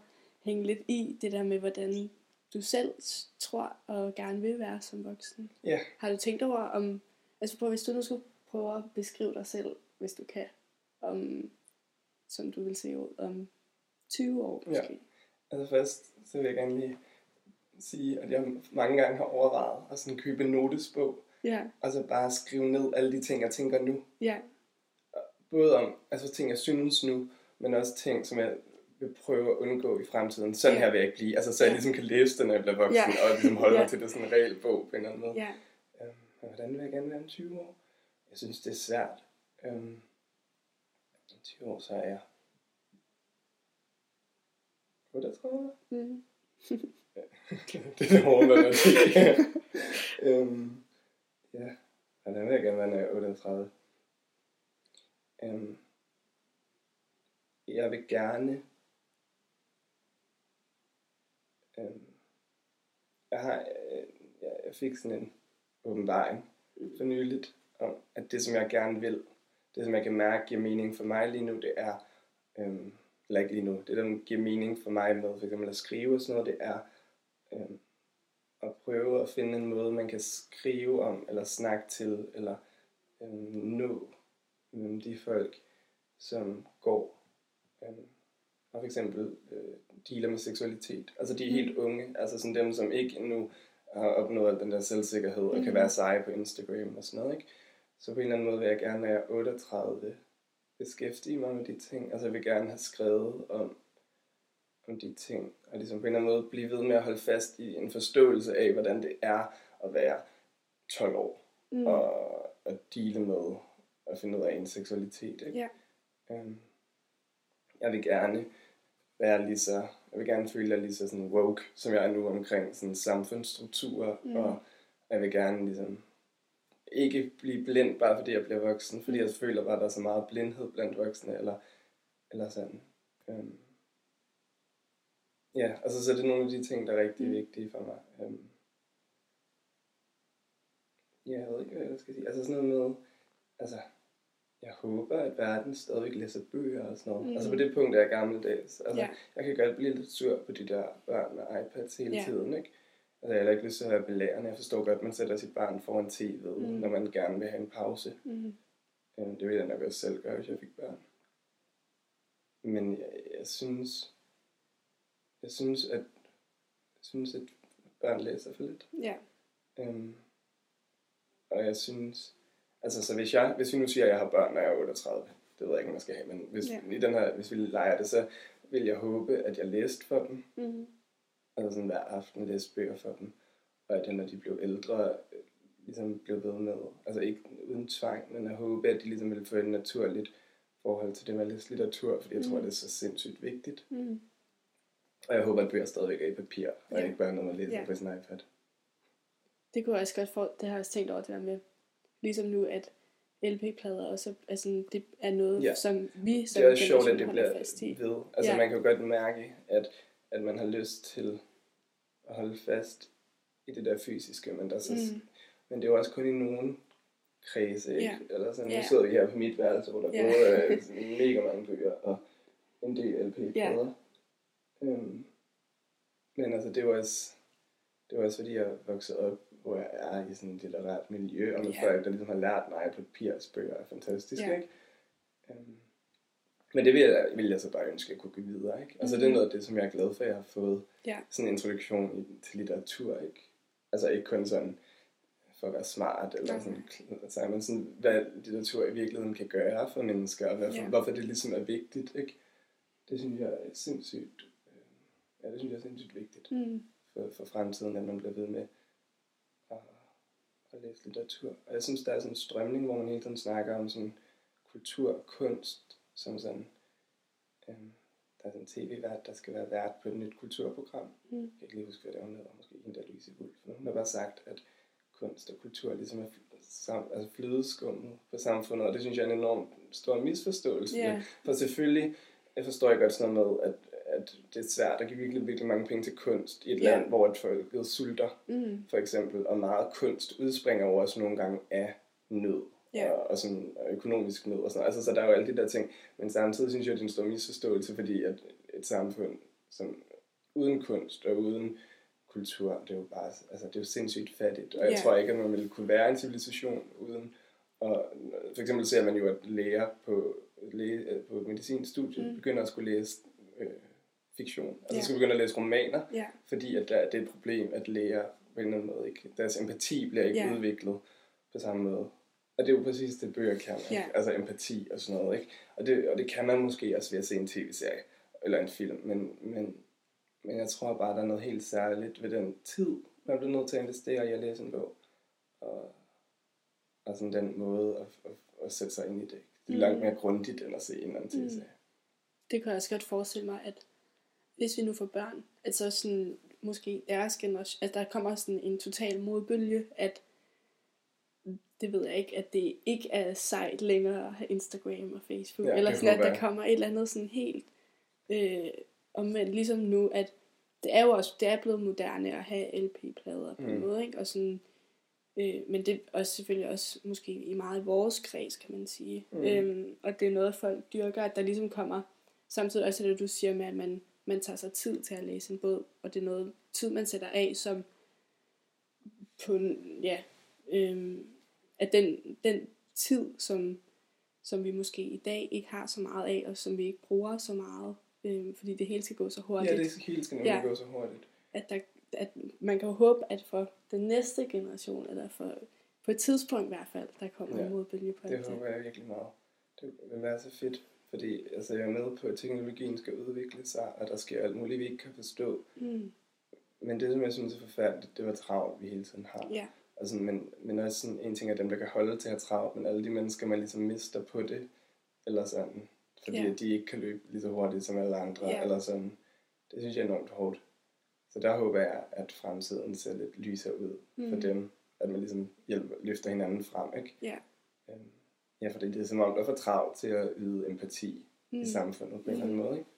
hænge lidt i det der med, hvordan du selv tror og gerne vil være som voksen. Ja. Har du tænkt over om, altså prøv, hvis du nu skulle prøve at beskrive dig selv, hvis du kan, om, som du vil se ud om 20 år Ja. måske. Altså først, så vil jeg gerne lige sige, at jeg mange gange har overvejet at sådan købe en notesbog, Ja, og så bare skrive ned alle de ting, jeg tænker nu. ja, både om altså ting, jeg synes nu, men også ting, som jeg vil prøve at undgå i fremtiden. Sådan Ja. her vil jeg ikke blive. Altså, så jeg ligesom kan læse det, når jeg bliver voksen, Ja. og ligesom holde Ja. mig til det sådan en regel bog på en eller anden måde. ja. Øhm, hvordan vil jeg gerne være om 20 år? Jeg synes, det er svært. Øhm, om 20 år, så er jeg 38. Mm. det er det hårde matematik. øhm, ja, hvordan vil jeg gerne være, når jeg er 38? Øhm, jeg vil gerne... Øh, jeg har... Øh, jeg, jeg fik sådan en åbenbaring for nyligt, om at det, som jeg gerne vil, det, som jeg kan mærke giver mening for mig lige nu, det er... øh, eller ikke lige nu, det, der giver mening for mig med for eksempel at skrive og sådan noget, det er øh, at prøve at finde en måde, man kan skrive om, eller snakke til, eller øh, nå øhm, de folk, som går øh, og for eksempel øh, dealer med seksualitet. Altså de er helt unge, altså sådan dem, som ikke endnu har opnået al den der selvsikkerhed, og kan være seje på Instagram og sådan noget, ikke? Så på en eller anden måde vil jeg gerne, når jeg er 38, beskæftige mig med de ting. Altså jeg vil gerne have skrevet om, om de ting, og ligesom på en eller anden måde blive ved med at holde fast i en forståelse af, hvordan det er at være 12 år, Mm. og at dele med at finde ud af en seksualitet. Ikke? Ja. Øhm, jeg vil gerne være lige så, jeg vil gerne føle, er lige så sådan woke, som jeg er nu omkring sådan samfundsstrukturer, Mm. og jeg vil gerne ligesom ikke blive blind, bare fordi jeg bliver voksen, fordi Mm. jeg føler bare, at der er så meget blindhed blandt voksne, eller, eller sådan. Øhm, ja, altså så er det nogle af de ting, der er rigtig mm. vigtige for mig. Øhm, ja, jeg ved ikke, hvad jeg skal sige. Altså sådan noget med, altså, jeg håber, at verden stadigvæk læser bøger og sådan noget. Mm. Altså på det punkt er jeg gammeldags. Altså, Ja. jeg kan godt blive lidt sur på de der børn med iPads hele Ja. tiden, ikke? Altså, jeg har ikke lyst til at være belærende. Jeg forstår godt, at man sætter sit barn foran Mm. mm. når man gerne vil have en pause. Mm. Øh, Det ville jeg nok også selv gøre, hvis jeg fik børn. Men jeg, jeg synes, jeg synes, at jeg synes, at børn læser for lidt. Ja. Øhm, og jeg synes, altså så hvis, jeg, hvis vi nu siger, at jeg har børn, når jeg er 38, det ved jeg ikke, om jeg skal have, men hvis, Ja. i den her, hvis vi leger det, så vil jeg håbe, at jeg læste for dem, Mm. altså sådan hver aften læste bøger for dem, og at jeg, når de blev ældre, ligesom blev ved med, altså ikke uden tvang, men at håbe, at de ligesom ville få et naturligt forhold til det med at læse litteratur, fordi jeg tror, Mhm. det er så sindssygt vigtigt. Mm. Og jeg håber, at bøger stadigvæk er i papir, og Ja. ikke bare noget, man læser Ja. på sin iPad. Det kunne jeg også godt få, det har jeg også tænkt over det der med, ligesom nu, at LP-plader også, altså, det er noget, Ja. som vi som det er også sjovt, at det bliver fast i. ved. Altså Ja. man kan jo godt mærke, at, at man har lyst til at holde fast i det der fysiske, men, der er så, Mm. men det er jo også kun i nogen kredse, ikke? Ja. Eller sådan, nu Ja. sidder vi her på mit værelse, hvor der Ja. både er mega mange bøger og en del LP-plader. Øhm, men altså, det var også, det var også fordi, jeg voksede op, hvor jeg er i sådan et litterært miljø, og med Ja. folk, der ligesom har lært mig, at papirsbøger er fantastiske, Ja. ikke? Øhm, men det vil jeg, vil jeg så bare ønske, at jeg kunne give videre, ikke? Altså, det er Mhm. noget af det, som jeg er glad for, at jeg har fået Ja. sådan en introduktion i, til litteratur, ikke? Altså ikke kun sådan for at være smart, eller Nej. sådan, altså, men sådan, hvad litteratur i virkeligheden kan gøre for mennesker, og hvorfor, Ja. hvorfor det ligesom er vigtigt, ikke? Det synes jeg er sindssygt, øh, ja, det synes jeg er sindssygt vigtigt Mm. for, for fremtiden, at man bliver ved med at læse litteratur. Og jeg synes, der er sådan en strømning, hvor man hele tiden snakker om sådan kultur og kunst, som sådan, øhm, der er sådan en tv-vært, der skal være vært på et nyt kulturprogram. Mm. Jeg kan ikke lige huske, hvad det var, hun hedder, måske en der Louise. Men hun har bare sagt, at kunst og kultur ligesom er sam, altså flødeskummet på samfundet, og det synes jeg er en enormt stor misforståelse. Ja. For selvfølgelig, jeg forstår jeg godt sådan noget med, at, at det er svært at give virkelig, virkelig mange penge til kunst i et Ja. land, hvor et folket sulter, Mm. for eksempel, og meget kunst udspringer jo også nogle gange af nød. Ja. Og, og sådan og økonomisk nød og sådan. Altså, så der er jo alle de der ting. Men samtidig synes jeg, at det er en stor misforståelse, fordi at et samfund som uden kunst og uden kultur, det er jo bare, altså det er jo sindssygt fattigt. Og jeg Ja. tror ikke, at man ville kunne være en civilisation uden og for eksempel ser man jo, at læger på, læge, på medicinstudiet mm. begynder at skulle læse øh, fiktion. Altså Ja. skal begynde at læse romaner, Ja. fordi at der, det er et problem, at læger på en eller anden måde ikke, deres empati bliver ikke Ja. udviklet på samme måde. Og det er jo præcis det, bøger kan. Ikke? Ja. Altså empati og sådan noget. Ikke? Og, det, og det kan man måske også ved at se en tv-serie eller en film. Men, men, men jeg tror bare, der er noget helt særligt ved den tid, man bliver nødt til at investere i at læse en bog. Og, og sådan den måde at, at, at sætte sig ind i det. Det er Mm. langt mere grundigt, end at se en eller anden Mm. tv-serie. Det kan jeg også godt forestille mig, at hvis vi nu får børn, at så sådan, måske deres generation, at der kommer sådan en total modbølge, at det ved jeg ikke, at det ikke er sejt længere at have Instagram og Facebook, Ja, eller sådan, at der kommer et eller andet sådan helt øh, omvendt, ligesom nu, at det er jo også, det er blevet moderne at have LP-plader på mm. en måde, ikke? Og sådan, øh, men det er også selvfølgelig også måske i meget vores kreds, kan man sige. Mm. Øhm, og det er noget, folk dyrker, at der ligesom kommer, samtidig også det, du siger med, at man, man tager sig tid til at læse en bog, og det er noget tid, man sætter af, som på, en- ja, øhm, at den, den tid, som, som vi måske i dag ikke har så meget af, og som vi ikke bruger så meget, øhm, fordi det hele skal gå så hurtigt, Ja, det helt skal nemlig Ja. gå så hurtigt. at, der, at man kan jo håbe, at for den næste generation, eller for, på et tidspunkt i hvert fald, der kommer ja. En modbølge på Det det. håber jeg virkelig meget. Det vil være så fedt, fordi altså, jeg er med på, at teknologien skal udvikle sig, og der sker alt muligt, vi ikke kan forstå. Mm, Men det, som jeg synes er forfærdeligt, det var travlt, vi hele tiden har. ja, Altså, men, men også sådan, en ting er dem, der kan holde til at have travlt, men alle de mennesker, man ligesom mister på det, eller sådan, fordi ja. de ikke kan løbe lige så hurtigt som alle andre, Ja. eller sådan. Det synes jeg er enormt hårdt. Så der håber jeg, at fremtiden ser lidt lysere ud mm. for dem, at man ligesom hjælper, løfter hinanden frem, ikke? ja. Øhm, Ja, fordi det er som om, der er for travlt til at yde empati mm. Mm. i samfundet på en eller anden måde, ikke?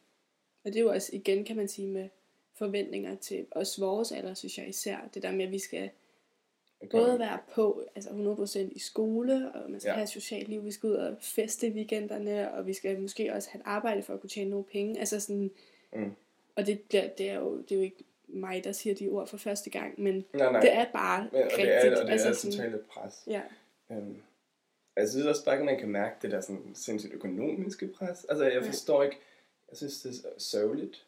Og det er jo også igen, kan man sige, med forventninger til os vores alder, synes jeg især. Det der med, at vi skal både være på, altså 100% i skole, og man skal ja. Have et socialt liv, vi skal ud og feste i weekenderne, og vi skal måske også have et arbejde for at kunne tjene nogle penge. Altså sådan, Mm. og det, bliver, det, er jo, det er jo ikke mig, der siger de ord for første gang, men Nej, nej. det er bare Men, og rigtigt. det er, og det altså er sådan, totalt pres. ja, Øhm, jeg synes også bare, at man kan mærke det der sådan sindssygt økonomiske pres. Altså, jeg forstår ikke, jeg synes, det er sørgeligt,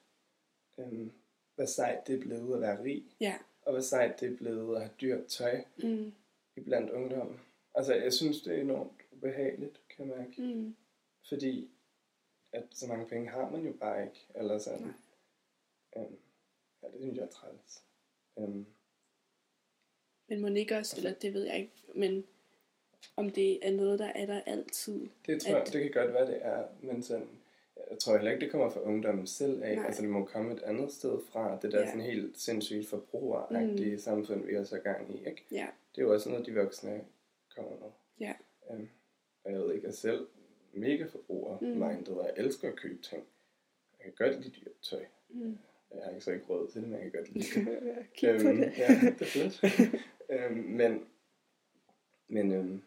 øhm, hvad sejt det er blevet at være rig, ja, og hvad sejt det er blevet at have dyrt tøj mm, i blandt ungdommen. Altså, jeg synes, det er enormt ubehageligt, kan jeg mærke. mm, Fordi, at så mange penge har man jo bare ikke, eller sådan. Øhm, ja, det synes jeg er træls. Øhm, men må ikke også, eller det ved jeg ikke, men om det er noget, der er der altid. Det tror jeg, At- det kan godt være, det er, men sådan, jeg tror heller ikke, det kommer fra ungdommen selv af. Nej. Altså, det må komme et andet sted fra. Det der Ja. sådan helt sindssygt forbrugeragtige mm. samfund, vi er så gang i, ikke? Ja, Det er jo også noget, de voksne kommer med. ja, Um, og jeg ved ikke, jeg er selv mega forbruger Mm. mm. og jeg elsker at købe ting. Jeg kan godt lide dyrt tøj. mm, Jeg har ikke så ikke råd til det, men jeg kan godt lide det. Kig på Øhm, det. Ja, det er fedt. øhm, men, men, øhm,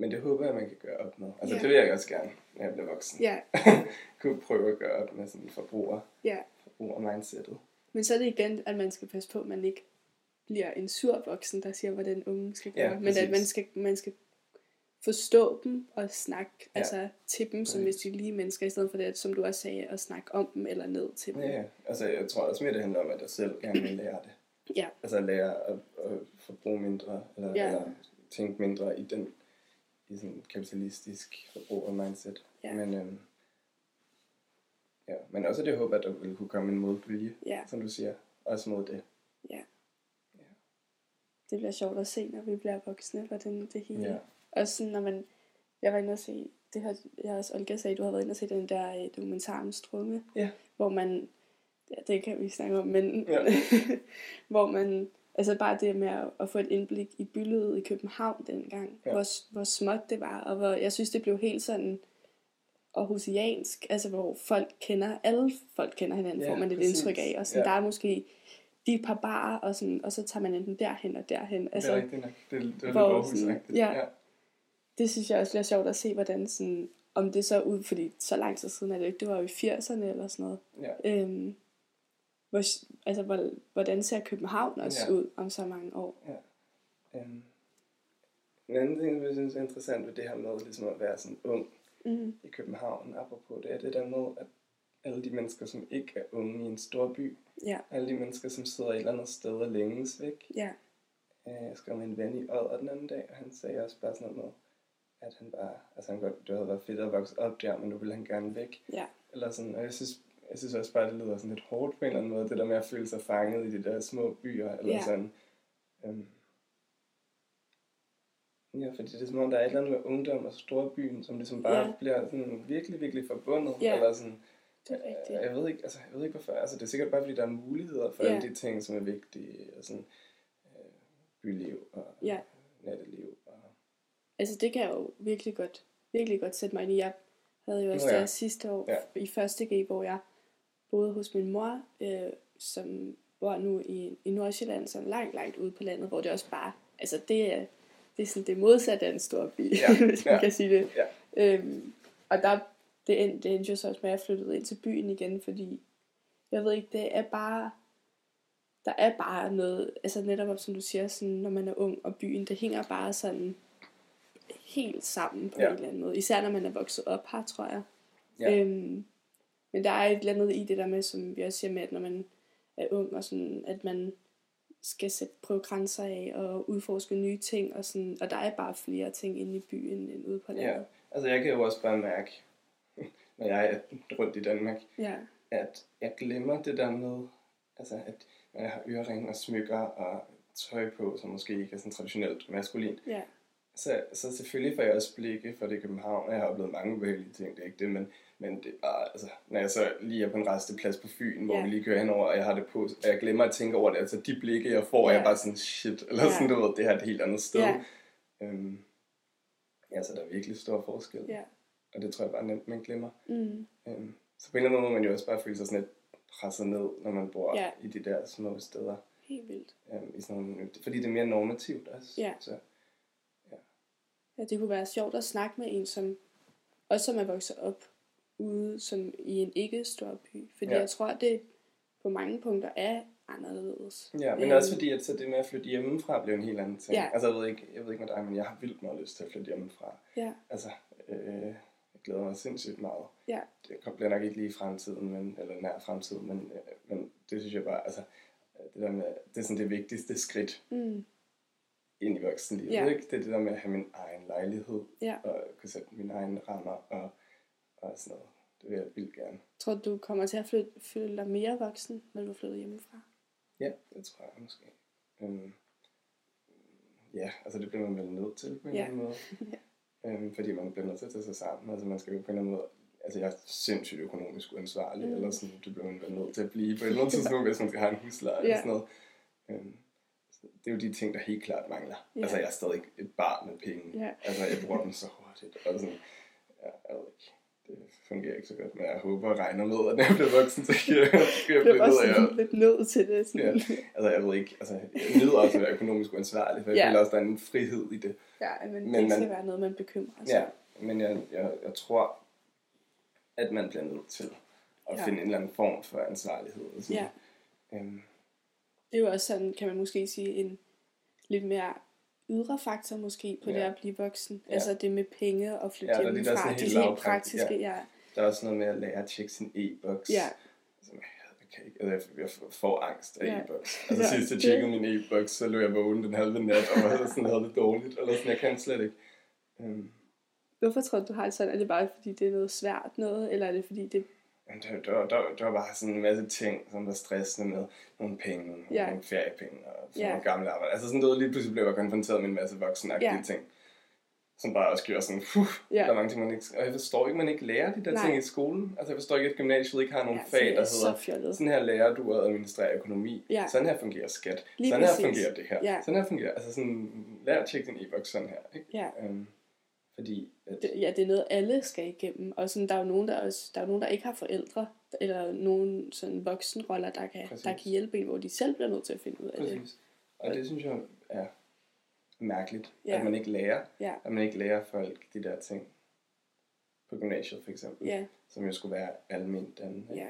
men det håber jeg, man kan gøre op med. Altså, Ja. det vil jeg også gerne, når jeg bliver voksen. Ja, kunne prøve at gøre op med sådan forbruger, ja. forbruger-mindsetet. Men så er det igen, at man skal passe på, at man ikke bliver en sur voksen, der siger, hvordan unge skal gøre. Ja, men at man skal, man skal forstå dem og snakke Ja. altså, til dem, som hvis de er lige mennesker, i stedet for det, som du også sagde, at snakke om dem eller ned til dem. Ja, ja. Altså, jeg tror også mere, det handler om, at jeg selv gerne vil lære det. Ja. Altså lære at, at forbruge mindre, eller, Ja. ja. eller tænke mindre i den i sådan kapitalistisk forbruger-mindset. Ja. Men, øhm, ja. Men også det håber, at der ville kunne komme en modbølge, ja. som du siger, også mod det. Det bliver sjovt at se, når vi bliver voksne, hvordan det hele... Ja. Også sådan, når man... Jeg var inde og se... Det har jeg også Olga sagde, du har været inde og se den der øh, dokumentar om Strunge. Ja. Hvor man... Ja, det kan vi snakke om, men... Ja. hvor man... Altså bare det med at, at få et indblik i byldet i København dengang. Ja. Hvor, hvor småt det var, og hvor jeg synes, det blev helt sådan aarhusiansk, altså hvor folk kender, alle folk kender hinanden, Ja, får man et præcis. indtryk af, og sådan, Ja. der er måske de et par barer, og, sådan, og så tager man enten derhen og derhen. Altså, Altså, det er rigtigt nok. Det, det er lidt hvor sådan- ja. ja. det synes jeg også bliver sjovt at se, hvordan sådan, om det så ud, fordi så lang tid siden er det ikke, det var jo i 80'erne eller sådan noget. ja. Øhm, hvor, altså, hvor, hvordan ser København også Ja. ud om så mange år? Øhm, en anden ting, som jeg synes er interessant ved det her med ligesom at være sådan ung Mm. i København, apropos det, er det der med, at alle de mennesker, som ikke er unge i en stor by, Ja, alle de mennesker, som sidder et eller andet sted og længes væk. ja, Øh, Jeg skrev med en ven i Odder den anden dag, og han sagde også bare sådan noget med, at han bare, altså han godt, det havde været fedt at vokse op der, men nu ville han gerne væk. ja, Eller sådan, og jeg synes, jeg synes også bare, det lyder sådan lidt hårdt på en eller anden måde, det der med at føle sig fanget i de der små byer, eller Ja. sådan. Øhm, ja, fordi det er som om, der er et eller andet med ungdom og storbyen, som ligesom bare Ja. bliver sådan virkelig, virkelig forbundet. Ja. Eller sådan, det er rigtigt. jeg ved ikke, altså, jeg ved ikke hvorfor, altså det er sikkert bare, fordi der er muligheder for Ja. alle de ting, som er vigtige, og sådan, øh, byliv og Ja. natteliv. Og, Altså det kan jeg jo virkelig godt, virkelig godt sætte mig ind i. Jeg havde jo også Nå ja. der sidste år Ja. i første G, hvor jeg boede hos min mor, øh, som bor nu i, i Nordsjælland, så langt, langt ude på landet, hvor det også bare, altså det er, det er sådan det modsatte af en stor by, Ja, hvis man ja, kan sige det. ja. Øhm, og der, det endte, det endte jo så også med, at jeg flyttede ind til byen igen, fordi jeg ved ikke, det er bare, der er bare noget, altså netop som du siger, sådan, når man er ung og byen, det hænger bare sådan helt sammen på Ja. en eller anden måde. Især når man er vokset op her, tror jeg. Ja. Øhm, men der er et eller andet i det der med, som vi også siger med, at når man er ung, og sådan, at man skal sætte, prøve grænser af og udforske nye ting, og, sådan, og der er bare flere ting inde i byen end ude på landet. ja, altså jeg kan jo også bare mærke, når jeg er rundt i Danmark, Ja, at jeg glemmer det der med, altså at når jeg har øreringe og smykker og tøj på, som måske ikke er sådan traditionelt maskulin, ja, så, så selvfølgelig får jeg også blikke for det i København, og jeg har oplevet mange ubehagelige ting, det er ikke det, men, men det er bare, altså, når jeg så lige er på en resteplads på Fyn, hvor Ja. vi lige kører henover, og jeg har det på, og jeg glemmer at tænke over det, altså de blikke, jeg får, Ja. ja. jeg er bare sådan, shit, eller Ja. sådan, du ved, det her er et helt andet sted. Ja. Øhm, ja, så der er virkelig stor forskel, ja. og det tror jeg bare nemt, man glemmer. Mm. Øhm, så på en eller anden måde må man jo også bare føle sig sådan lidt presset ned, når man bor Ja. i de der små steder. Helt vildt. Øhm, i sådan nogle, fordi det er mere normativt også. Ja. Så, Ja, det kunne være sjovt at snakke med en, som også som er vokset op ude som i en ikke stor by. Fordi Ja. jeg tror, at det på mange punkter er anderledes. ja, men Øhm, også fordi, at så det med at flytte hjemmefra bliver en helt anden ting. Ja. Altså, jeg ved, ikke, jeg ved ikke med dig, men jeg har vildt meget lyst til at flytte hjemmefra. Ja, Altså, øh, jeg glæder mig sindssygt meget. ja, Det bliver nok ikke lige i fremtiden, men, eller nær fremtiden, men, øh, men det synes jeg bare, altså, det der med, det er sådan det vigtigste skridt mm, ind i voksenlivet, Ja. ikke? Det er det der med at have min egen lejlighed, ja. og kunne sætte mine egne rammer, og, og sådan noget. Det vil jeg vildt gerne. Tror du, du kommer til at flytte, føle dig mere voksen, når du flytter hjemmefra? Ja, det tror jeg måske. Øhm, ja, altså det bliver man vel nødt til på en Ja. eller anden måde. øhm, fordi man bliver nødt til at tage sig sammen. Altså man skal jo på en eller anden måde... Altså jeg er sindssygt økonomisk uansvarlig, Mm. eller sådan, det bliver man vel nødt til at blive på et eller andet tidspunkt, hvis man skal have en husleje eller Ja. sådan noget. Øhm, det er jo de ting, der helt klart mangler. Ja. Altså jeg er stadig et barn med penge. Ja. Altså jeg bruger dem så hurtigt. Og sådan, jeg ved ikke. det fungerer ikke så godt, men jeg håber og regner med, at når jeg bliver voksen, så kan jeg, kan jeg Det blive er nødt af sådan lidt nødt til det. Sådan. Ja. Altså, jeg ved ikke, altså, jeg nyder også at være økonomisk uansvarlig, for jeg Ja. føler også, der er en frihed i det. Ja, men, men det ikke skal man- være noget, man bekymrer sig Ja, men jeg, jeg, jeg tror, at man bliver nødt til at Ja. finde en eller anden form for ansvarlighed. Sådan. Ja. Øhm, Det er jo også sådan, kan man måske sige, en lidt mere ydre faktor måske på Ja. det at blive voksen. Ja. Altså det med penge og flytte Ja, hjemmefra. Det helt er helt lavpraktiske, praktiske, ja. der er også noget med at lære at tjekke sin e-boks. Ja, jeg, kan ikke, altså, jeg, jeg får angst af Ja. e-boks. Altså Ja, sidst jeg tjekkede min e-boks, så lå jeg vågen den halve nat, og var sådan, havde det dårligt. Eller sådan, jeg kan slet ikke. Øhm, Hvorfor tror du, du har det sådan? Er det bare fordi, det er noget svært noget, eller er det fordi, det... Jamen, der, der, der, der var bare sådan en masse ting, som var stressende med nogle penge, Ja. nogle feriepenge og sådan Ja. nogle gamle arbejde. Altså sådan noget, lige pludselig blev jeg konfronteret med en masse voksenagtige Ja. ting. Som bare også gjorde sådan, puh, Ja. der er mange ting, man ikke... Og jeg forstår ikke, man ikke lærer de der Nej. ting i skolen. Altså jeg forstår ikke, at gymnasiet ikke har nogle Ja, fag, der er så hedder, fjollet. sådan her lærer du at administrere økonomi. Ja. Sådan her fungerer skat. Lige sådan præcis. her fungerer det her. Ja. Sådan her fungerer, altså sådan, lær at tjekke din e-boks sådan her. Ikke? Ja. Øhm, fordi, at, Det, ja, det er noget, alle skal igennem. Og sådan, der er jo nogen, der, også, der, er jo nogen, der ikke har forældre, eller nogen sådan voksenroller, der kan, Præcis. der kan hjælpe en, hvor de selv bliver nødt til at finde ud af det. Præcis. Og det synes jeg er mærkeligt, Ja. at man ikke lærer, Ja. at man ikke lærer folk de der ting på gymnasiet for eksempel, Ja, som jo skulle være almindeligt ikke? ja,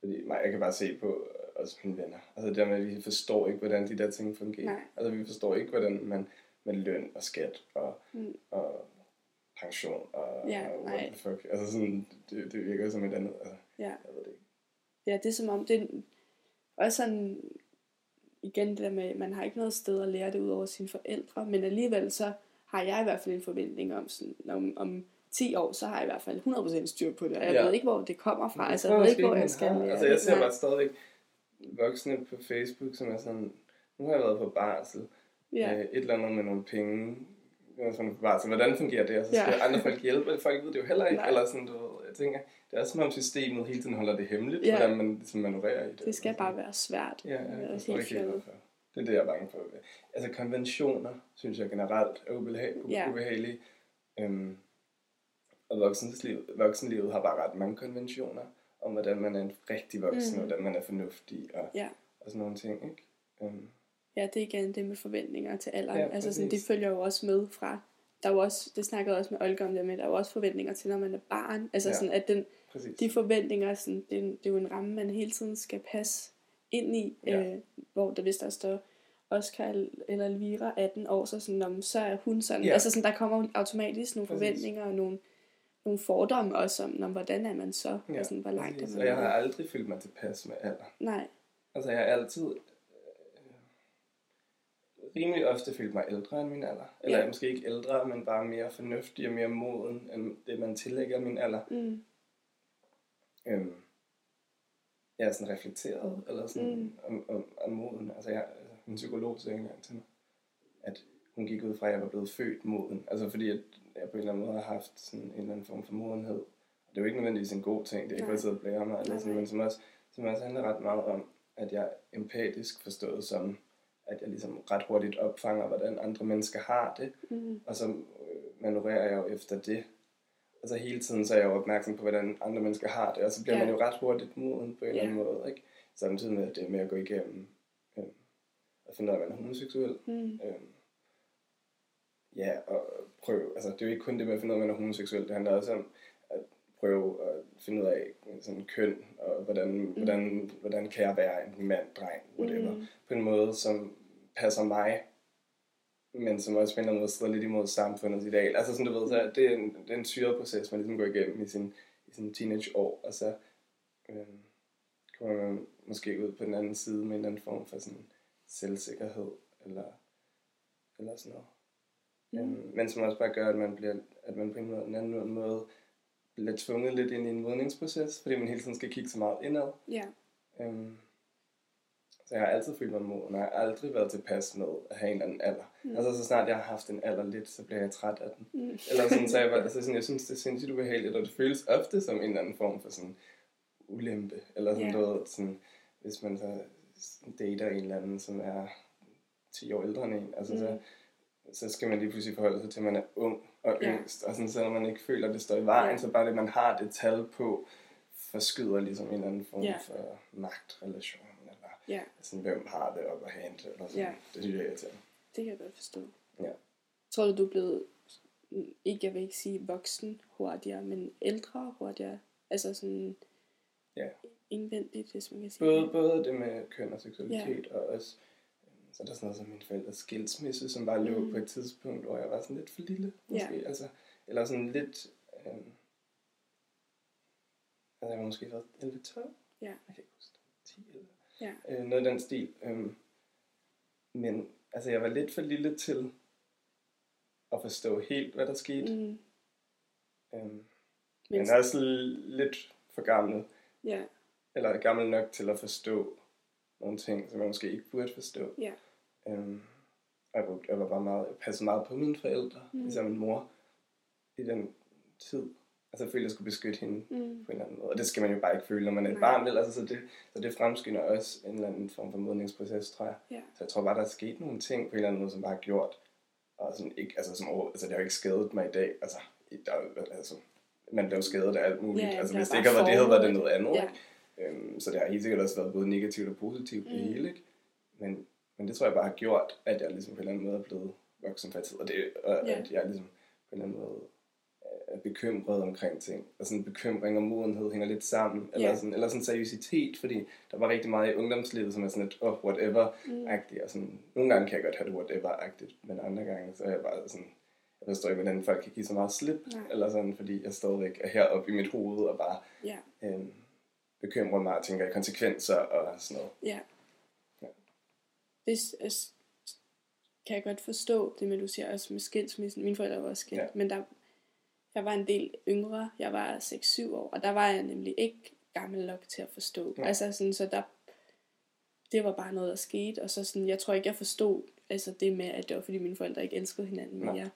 Fordi mig, jeg kan bare se på øh, også mine venner. Altså det der med, at vi forstår ikke, hvordan de der ting fungerer. Nej. Altså vi forstår ikke, hvordan man med løn og skat og, Mm. og pension og, Ja, og what the fuck. Altså sådan, det, det virker som et andet. Altså, ja. jeg ved det ikke. Ja, det er som om, det er også sådan, igen det der med, man har ikke noget sted at lære det ud over sine forældre, men alligevel så har jeg i hvert fald en forventning om, sådan, om, om 10 år, så har jeg i hvert fald 100% styr på det, og jeg Ja. ved ikke, hvor det kommer fra, altså jeg ved ikke, hvor jeg skal lære Altså jeg ser bare stadigvæk voksne på Facebook, som er sådan, nu har jeg været på barsel, Ja, øh, et eller andet med nogle penge, er sådan på barsel. hvordan fungerer det? Og så skal Ja. andre folk hjælpe, folk ved det jo heller ikke, Nej. eller sådan, du ved, jeg tænker, det er som om systemet hele tiden holder det hemmeligt, Ja. hvordan man ligesom manøvrerer i det. det skal bare være svært. Ja, ja, Det er helt fjollet. Det er det, jeg er bange for. Altså konventioner, synes jeg generelt er ubehag, Ja. ubehagelige. Øhm, og voksenlivet, voksenlivet har bare ret mange konventioner om, hvordan man er en rigtig voksen, og hvordan man er fornuftig, og, Ja. og sådan nogle ting, ikke? Øhm, Ja, det er igen det med forventninger til alderen. Ja, altså sådan, det følger jo også med fra, der er jo også, det snakkede jeg også med Olga om det med, der er jo også forventninger til, når man er barn. Altså Ja. sådan, at den, præcis. de forventninger, sådan, det, er, det er jo en ramme, man hele tiden skal passe ind i, Ja. øh, hvor der, hvis der står Oscar eller Elvira 18 år, så, sådan, om, så er hun sådan. Ja. Altså sådan, der kommer jo automatisk nogle Præcis. forventninger og nogle, nogle fordomme også om, om, hvordan er man så, Ja, og sådan, hvor langt præcis. er Og jeg man. har aldrig følt mig tilpas med alder. Nej, Altså, jeg har altid rimelig ofte følt mig ældre end min alder. Eller ja. måske ikke ældre, men bare mere fornuftig og mere moden, end det, man tillægger min alder. mm, Øhm, jeg er sådan reflekteret, eller sådan Mm. om, om, om moden. Altså, jeg, altså, min psykolog sagde engang til mig, at hun gik ud fra, at jeg var blevet født moden. Altså fordi, at jeg på en eller anden måde har haft sådan en eller anden form for modenhed. Og det er jo ikke nødvendigvis en god ting, det er ikke for at sidde og blære mig, eller sådan, men som også, som også handler ret meget om, at jeg er empatisk forstået som, at jeg ligesom ret hurtigt opfanger, hvordan andre mennesker har det, mm, og så øh, manøvrerer jeg jo efter det. Altså hele tiden så er jeg jo opmærksom på, hvordan andre mennesker har det, og så bliver Ja. man jo ret hurtigt moden på en eller Ja. anden måde, ikke? Samtidig med, det med at gå igennem øh, og finde ud af, at man er homoseksuel. mm, Øh, ja, og prøve, altså det er jo ikke kun det med at finde ud af, at man er homoseksuel, det handler også om prøve at finde ud af sådan køn, og hvordan, mm. hvordan, hvordan kan jeg være en mand, dreng, whatever, Mm. på en måde, som passer mig, men som også på en eller anden måde strider lidt imod samfundets ideal. Altså sådan, du ved, så det er en, det er en syret proces, man ligesom går igennem i sin, i sin teenageår, og så øh, kommer man måske ud på den anden side med en eller anden form for sådan selvsikkerhed, eller, eller sådan noget. Mm. Øhm, men som også bare gør, at man, bliver, at man på en, måde, en anden måde bliver tvunget lidt ind i en modningsproces, fordi man hele tiden skal kigge så meget indad. ja, Øhm, så jeg har altid følt mig moden, og jeg har aldrig været tilpas med at have en eller anden alder. Mm. Altså så snart jeg har haft en alder lidt, så bliver jeg træt af den. mm, Eller sådan, så jeg, altså sådan, jeg synes, det er sindssygt ubehageligt, og det føles ofte som en eller anden form for sådan ulempe. Eller sådan Ja. noget, sådan, hvis man så dater en eller anden, som er 10 år ældre end en. Altså, så, Mm. så skal man lige pludselig forholde sig til, at man er ung og Ja. yngst, og sådan, så når man ikke føler, at det står i vejen, Ja. så bare det, man har det tal på, forskyder ligesom en eller anden form Ja. for magtrelation, eller Ja, sådan, hvem har det op at hente, eller sådan. Ja. Det synes jeg er irriterende. det kan jeg godt forstå. Ja. Tror du, du er blevet, ikke jeg vil ikke sige voksen hurtigere, men ældre hurtigere? Altså sådan Ja. indvendigt, hvis man kan sige Både, det. både det med køn og seksualitet, ja. og også så er der sådan noget som min forældres skilsmisse, som bare lå Mm. på et tidspunkt, hvor jeg var sådan lidt for lille, Ja. måske. Altså, eller sådan lidt... Øhm, altså, jeg var måske været 11-12. Ja. Jeg kan ikke huske det. 10 eller Ja. øh, noget af den stil. Øhm, men altså, jeg var lidt for lille til at forstå helt, hvad der skete. Mm. Øhm, Men, også lidt for gammel, ja, eller gammel nok til at forstå nogle ting, som jeg måske ikke burde forstå. ja, Øhm, og jeg, var, jeg var bare meget, jeg passede meget på mine forældre, Mm. især min mor, i den tid. Altså jeg følte, jeg skulle beskytte hende mm. på en eller anden måde. Og det skal man jo bare ikke føle, når man er et Nej. barn. Vel? Altså, så, det, så det fremskynder også en eller anden form for modningsproces, tror jeg. Ja. Så jeg tror bare, der er sket nogle ting på en eller anden måde, som bare har gjort. Og sådan ikke, altså, som, altså, det har jo ikke skadet mig i dag. Altså, der, er altså, man jo skadet af alt muligt. Ja, altså, hvis det ikke havde været det, havde været det noget andet. Ja. Øhm, så det har helt sikkert også været både negativt og positivt, mm. det hele. Ikke? Men, men det tror jeg bare har gjort, at jeg ligesom på en eller anden måde er blevet voksen for tid. Og, det, og Ja. at jeg ligesom på en eller anden måde er bekymret omkring ting. Og sådan bekymring og modenhed hænger lidt sammen. Eller, Ja. sådan, eller sådan seriøsitet, fordi der var rigtig meget i ungdomslivet, som er sådan et, oh, whatever Mm. og sådan, nogle gange kan jeg godt have det whatever-agtigt, men andre gange, så er jeg bare sådan, jeg forstår ikke, hvordan folk kan give så meget slip, Nej. eller sådan, fordi jeg stadigvæk er heroppe i mit hoved og bare Ja, øhm, bekymrer mig og tænker i konsekvenser og sådan noget. ja. Ja. Det altså, kan jeg godt forstå, det med, du siger også med skilsmissen. Mine forældre var også skilt, Ja. men der, jeg var en del yngre. Jeg var 6-7 år, og der var jeg nemlig ikke gammel nok til at forstå. Nej. Altså sådan, så der, det var bare noget, der skete, og så sådan, jeg tror ikke, jeg forstod altså det med, at det var fordi mine forældre ikke elskede hinanden mere.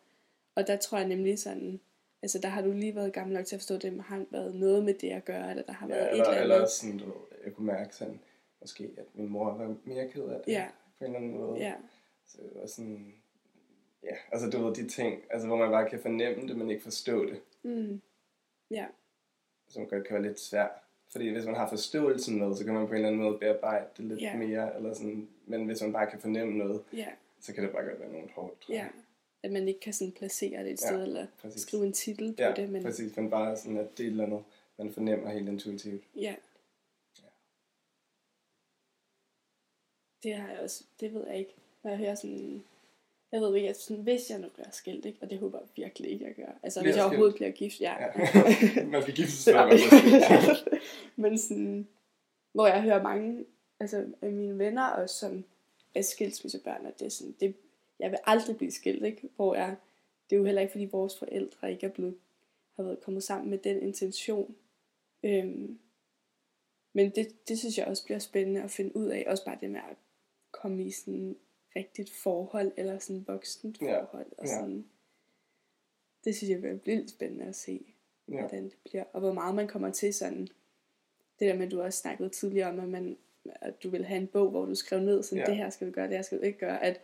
Og der tror jeg nemlig sådan, altså der har du lige været gammel nok til at forstå, at det har været noget med det at gøre, eller der har været Ja, et eller, eller eller andet. også sådan, du, jeg kunne mærke sådan, måske, at min mor var mere ked af det, Ja. på en eller anden måde. Ja, Så det var sådan, ja, altså du ved, de ting, altså hvor man bare kan fornemme det, men ikke forstå det, mm. ja, som godt kan være lidt svært. Fordi hvis man har forståelsen med, så kan man på en eller anden måde bearbejde det lidt Ja. mere, eller sådan, men hvis man bare kan fornemme noget, ja, så kan det bare godt være noget hårdt, ja. jeg. At man ikke kan sådan placere det et Ja, sted, eller præcis. skrive en titel på Ja, det, men præcis, men bare sådan, at det er et eller andet, man fornemmer helt intuitivt. ja. Ja. Det har jeg også, det ved jeg ikke. Når jeg hører sådan, jeg ved ikke, at sådan, hvis jeg nu bliver skilt, ikke? og det håber jeg virkelig ikke, jeg gør. Altså, Bliver hvis jeg skilt? overhovedet bliver gift, ja. Ja. man skal gifte før man bliver. Men sådan, hvor jeg hører mange altså, af mine venner også, som er skilsmissebørn, at det er sådan, det, jeg vil aldrig blive skilt, ikke? Hvor jeg, det er jo heller ikke, fordi vores forældre ikke er blevet, har været kommet sammen med den intention. Øhm, men det, det synes jeg også bliver spændende at finde ud af, også bare det med at komme i sådan rigtigt forhold, eller sådan voksent Ja, forhold, og ja. sådan, det synes jeg bliver vildt spændende at se Ja. hvordan det bliver, og hvor meget man kommer til sådan, det der med, at du også snakkede tidligere om, at, man, at du vil have en bog, hvor du skrev ned, sådan, Ja. det her skal du gøre, det her skal du ikke gøre, at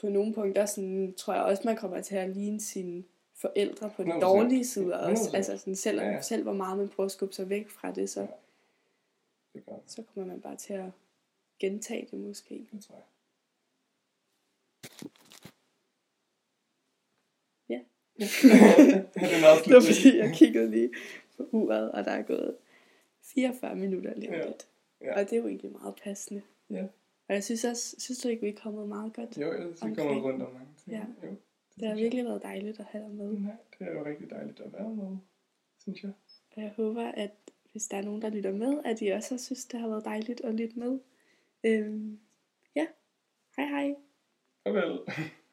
på nogle punkter, sådan, tror jeg også, man kommer til at ligne sine forældre på den 100%. dårlige side også, 100%. altså sådan, selv, Ja, selv hvor meget man prøver at skubbe sig væk fra det, så, Ja. Det så kommer man bare til at gentage det måske. det, tror jeg. Ja. det var fordi, jeg kiggede lige på uret, og der er gået 44 minutter lige Ja. lidt. Ja. Og det er jo egentlig meget passende. Ja. Og jeg synes også, synes du ikke, vi er kommet meget godt? Jo, jeg synes, vi kommer rundt om mange ting. Ja. Jo, det, Det har virkelig været dejligt at have dig med. jeg. Nej, det er jo rigtig dejligt at være med, synes jeg. Og jeg håber, at hvis der er nogen, der lytter med, at de også har synes, det har været dejligt at lytte med. Øhm, ja, hej hej. Farvel.